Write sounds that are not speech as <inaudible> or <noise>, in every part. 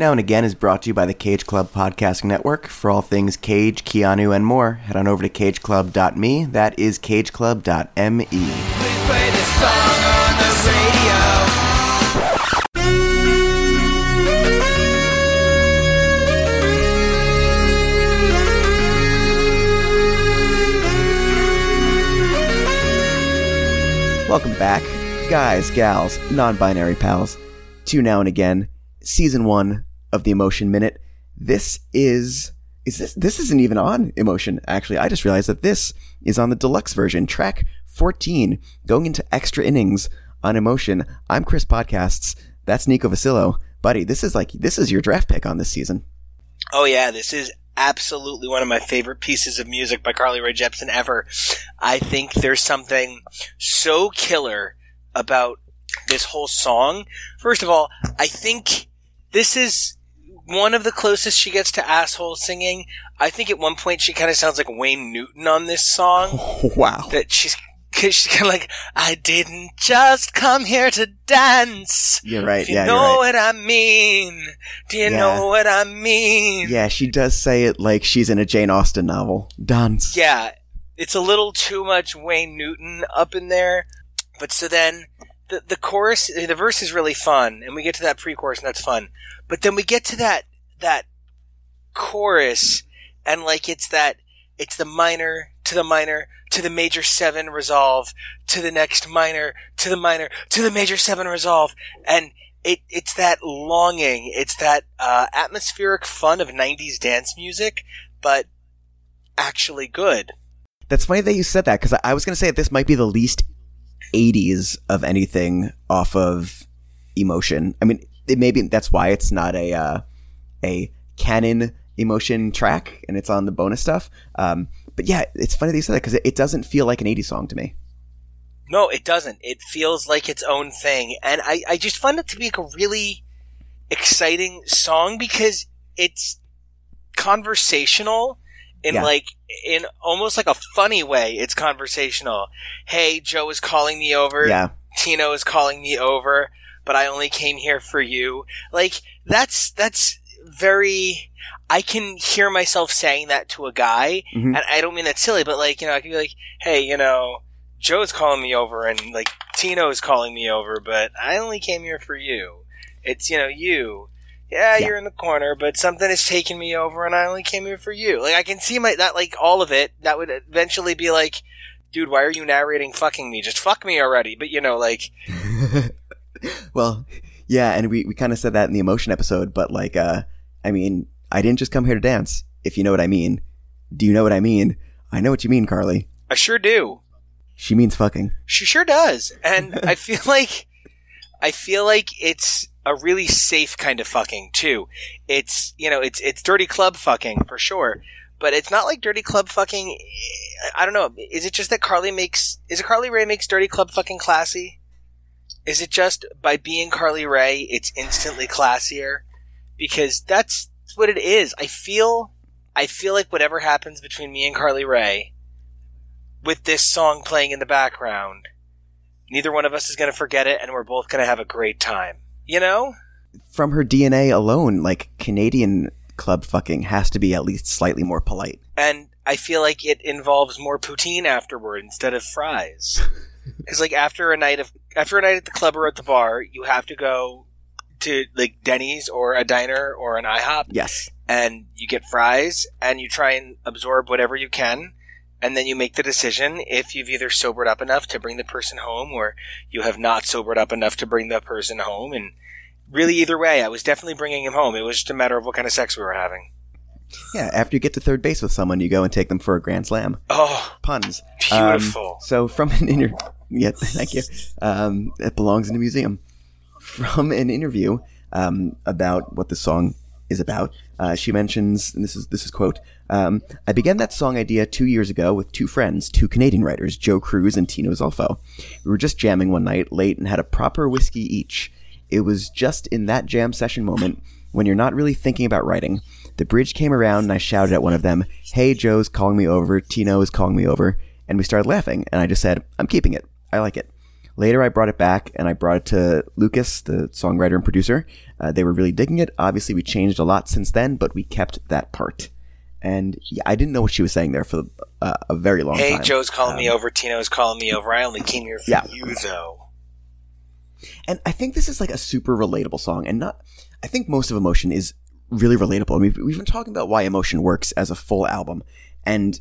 Now and Again is brought to you by the Cage Club Podcasting Network. For all things Cage, Keanu, and more, head on over to cageclub.me. That is cageclub.me. Welcome back, guys, gals, non binary pals, to Now and Again, season one of the Emotion Minute. This is. Is this this isn't even on emotion actually i just realized that this is on the deluxe version track 14 going into extra innings on emotion i'm chris podcasts that's nico vasillo buddy this is like this is your draft pick on this season Oh yeah, this is absolutely one of my favorite pieces of music by Carly Rae Jepsen ever. I think there's something so killer about this whole song. First of all, I think this is one of the closest she gets to asshole singing. I think at one point she kind of sounds like Wayne Newton on this song. <laughs> wow That she's cause she's kind of like, I didn't just come here to dance. you're right Do you yeah know right what I mean? Do you Yeah. know what I mean? yeah she does say it like she's in a jane austen novel dance Yeah, it's a little too much Wayne Newton up in there. But so then the the chorus, the verse is really fun, and we get to that pre-chorus, and that's fun. But then we get to that that chorus, and like it's that it's the minor to the minor to the major seven resolve to the next minor to the minor to the major seven resolve, and it it's that longing, it's that uh, atmospheric fun of '90s dance music, but actually good. That's funny that you said that because I, I was going to say that this might be the least 80s of anything off of emotion. I mean, maybe that's why it's not a uh, a canon emotion track and it's on the bonus stuff. Um, but yeah, it's funny that you said that because it, it doesn't feel like an 80s song to me. No, it doesn't. It feels like its own thing. And I, I just find it to be like a really exciting song because it's conversational in Yeah. like, in almost like a funny way. It's conversational. Hey, Joe is calling me over. Yeah, Tino is calling me over, but I only came here for you. Like, that's, that's very, I can hear myself saying that to a guy, Mhm. and I don't mean that silly, but like, you know, I can be like, hey, you know, Joe's calling me over, and like, Tino's calling me over, but I only came here for you. It's, you know, you. Yeah, Yeah. you're in the corner, but something is taking me over, and I only came here for you. Like, I can see my, that, like, all of it, that would eventually be like, dude, why are you narrating fucking me? Just fuck me already. But, you know, like, <laughs> <laughs> well, yeah, and we, we kind of said that in the emotion episode, but like, uh, I mean, I didn't just come here to dance, if you know what I mean. Do you know what I mean? I know what you mean, Carly. I sure do. She means fucking. She sure does. And I feel <laughs> like I feel like it's a really safe kind of fucking too. It's you know, it's it's dirty club fucking for sure. But it's not like dirty club fucking I don't know. Is it just that Carly makes is it Carly Rae makes dirty club fucking classy? Is it just by being Carly Rae it's instantly classier? Because that's what it is. I feel I feel like whatever happens between me and Carly Rae with this song playing in the background, neither one of us is going to forget it, and we're both going to have a great time. You know? From her DNA alone, like Canadian club fucking has to be at least slightly more polite. And I feel like it involves more poutine afterward instead of fries. <laughs> Because like after a night of after a night at the club or at the bar, you have to go to like Denny's or a diner or an IHOP, Yes. and you get fries, and you try and absorb whatever you can. And then you make the decision if you've either sobered up enough to bring the person home or you have not sobered up enough to bring the person home. And really, either way, I was definitely bringing him home. It was just a matter of what kind of sex we were having. Yeah, after you get to third base with someone, you go and take them for a grand slam. Oh, Puns. Um, beautiful. so from an interview, yeah, <laughs> thank you. Um, it belongs in a museum. From an interview um, about what the song is about, uh, she mentions, and this is this is quote. Um, I began that song idea two years ago with two friends, two Canadian writers, Joe Cruz and Tino Zolfo. We were just jamming one night late and had a proper whiskey each. It was just in that jam session moment when you're not really thinking about writing. The bridge came around and I shouted at one of them, Hey, Joe's calling me over, Tino is calling me over, and we started laughing, and I just said, I'm keeping it. I like it. Later, I brought it back and I brought it to Lucas, the songwriter and producer. Uh, they were really digging it. Obviously, we changed a lot since then, but we kept that part. And yeah, I didn't know what she was saying there for uh, a very long Hey, time. Joe's calling me Um, over. Tino's calling me over. I only came here for Yeah. you, though. And I think this is like a super relatable song, and not. I think most of Emotion is really relatable. And we've, we've been talking about why Emotion works as a full album, and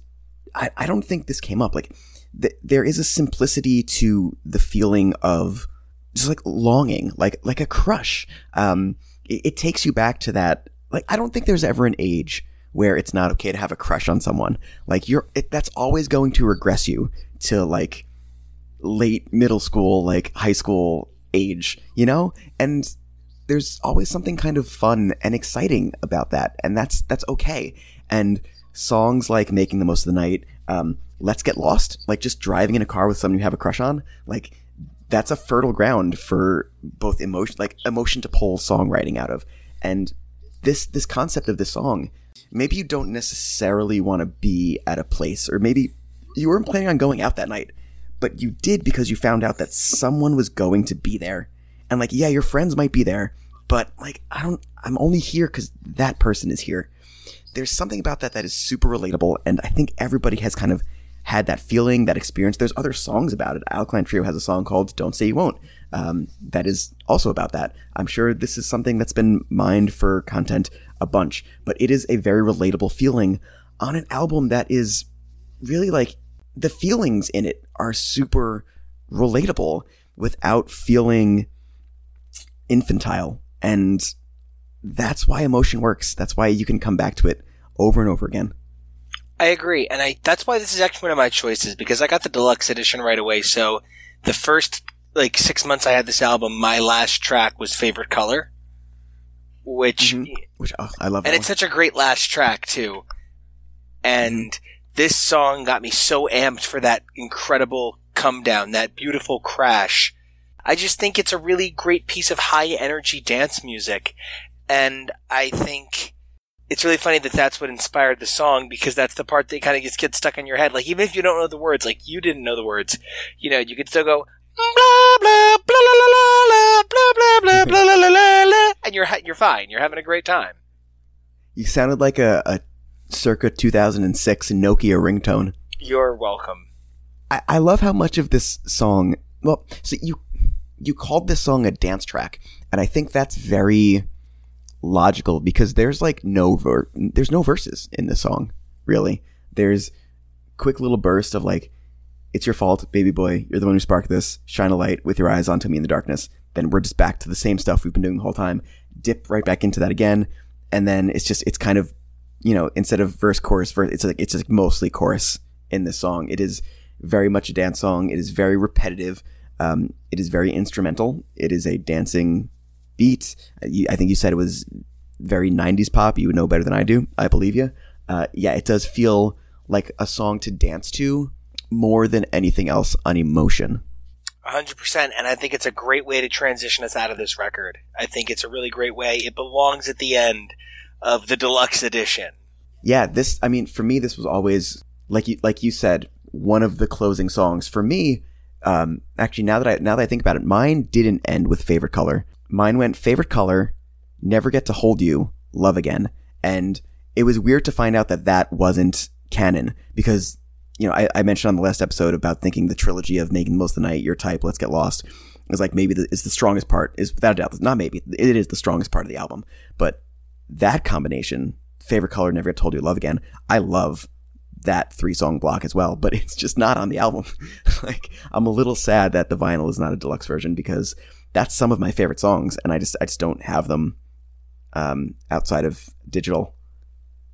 I, I don't think this came up. Like, th- there is a simplicity to the feeling of just like longing, like like a crush. Um, it, it takes you back to that. Like, I don't think there's ever an age where it's not okay to have a crush on someone. Like, you're it, that's always going to regress you to like late middle school, like high school age, you know? And there's always something kind of fun and exciting about that. And that's, that's okay. And songs like Making the Most of the Night, um, Let's Get Lost, like just driving in a car with someone you have a crush on, like that's a fertile ground for both emotion, like emotion to pull songwriting out of. And this, this concept of this song, maybe you don't necessarily want to be at a place, or maybe you weren't planning on going out that night, but you did because you found out that someone was going to be there. And like, yeah, your friends might be there, but like, I don't, I'm only here because that person is here. There's something about that that is super relatable. And I think everybody has kind of had that feeling, that experience. There's other songs about it. Alkaline Trio has a song called Don't Say You Won't. Um, that is also about that. I'm sure this is something that's been mined for content a bunch, but it is a very relatable feeling on an album that is really like the feelings in it are super relatable without feeling infantile. And that's why emotion works. That's why you can come back to it over and over again. I agree, and I that's why this is actually one of my choices because I got the deluxe edition right away. So the first like six months I had this album, my last track was favorite color, which Mhm. Which oh, I love. and it's one. such a great last track too. And this song got me so amped for that incredible come down, that beautiful crash. I just think it's a really great piece of high energy dance music, and I think it's really funny that that's what inspired the song because that's the part that kind of just gets stuck in your head. Like even if you don't know the words, like you didn't know the words, you know, you could still go blah blah blah blah blah blah <laughs> blah blah blah blah blah, and you're you're fine. You're having a great time. You sounded like a, a circa 2006 Nokia ringtone. You're welcome. I, I love how much of this song. Well, so you you called this song a dance track, and I think that's very logical because there's like no ver- there's no verses in this song really. There's quick little burst of like, "It's your fault, baby boy. You're the one who sparked this. Shine a light with your eyes onto me in the darkness." Then we're just back to the same stuff we've been doing the whole time. Dip right back into that again, and then it's just it's kind of you know instead of verse chorus verse it's like it's like mostly chorus in this song. It is very much a dance song. It is very repetitive. Um, it is very instrumental. It is a dancing beat. I think you said it was very 90s pop. You would know better than I do. I believe you. Uh, yeah, it does feel like a song to dance to more than anything else on emotion. 100%. And I think it's a great way to transition us out of this record. I think it's a really great way. It belongs at the end of the deluxe edition. Yeah, this. I mean, for me, this was always like you like you said, one of the closing songs. For me, um, actually, now that I now that I think about it, mine didn't end with favorite color. Mine went favorite color, never get to hold you, love again, and it was weird to find out that that wasn't canon because you know I, I mentioned on the last episode about thinking the trilogy of making most of the night, your type, let's get lost. is like maybe the, is the strongest part is without a doubt not maybe it is the strongest part of the album, but that combination, favorite color, never get told you love again. I love that three song block as well, but <laughs> it's just not on the album. <laughs> like I'm a little sad that the vinyl is not a deluxe version because that's some of my favorite songs, and I just I just don't have them um, outside of digital.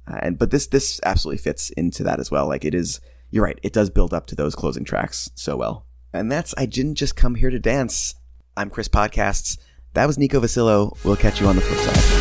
Uh, and but this this absolutely fits into that as well. Like it is, you're right. It does build up to those closing tracks so well. And that's I didn't just come here to dance. I'm Chris Podcasts. That was Nico Vasillo. We'll catch you on the flip side.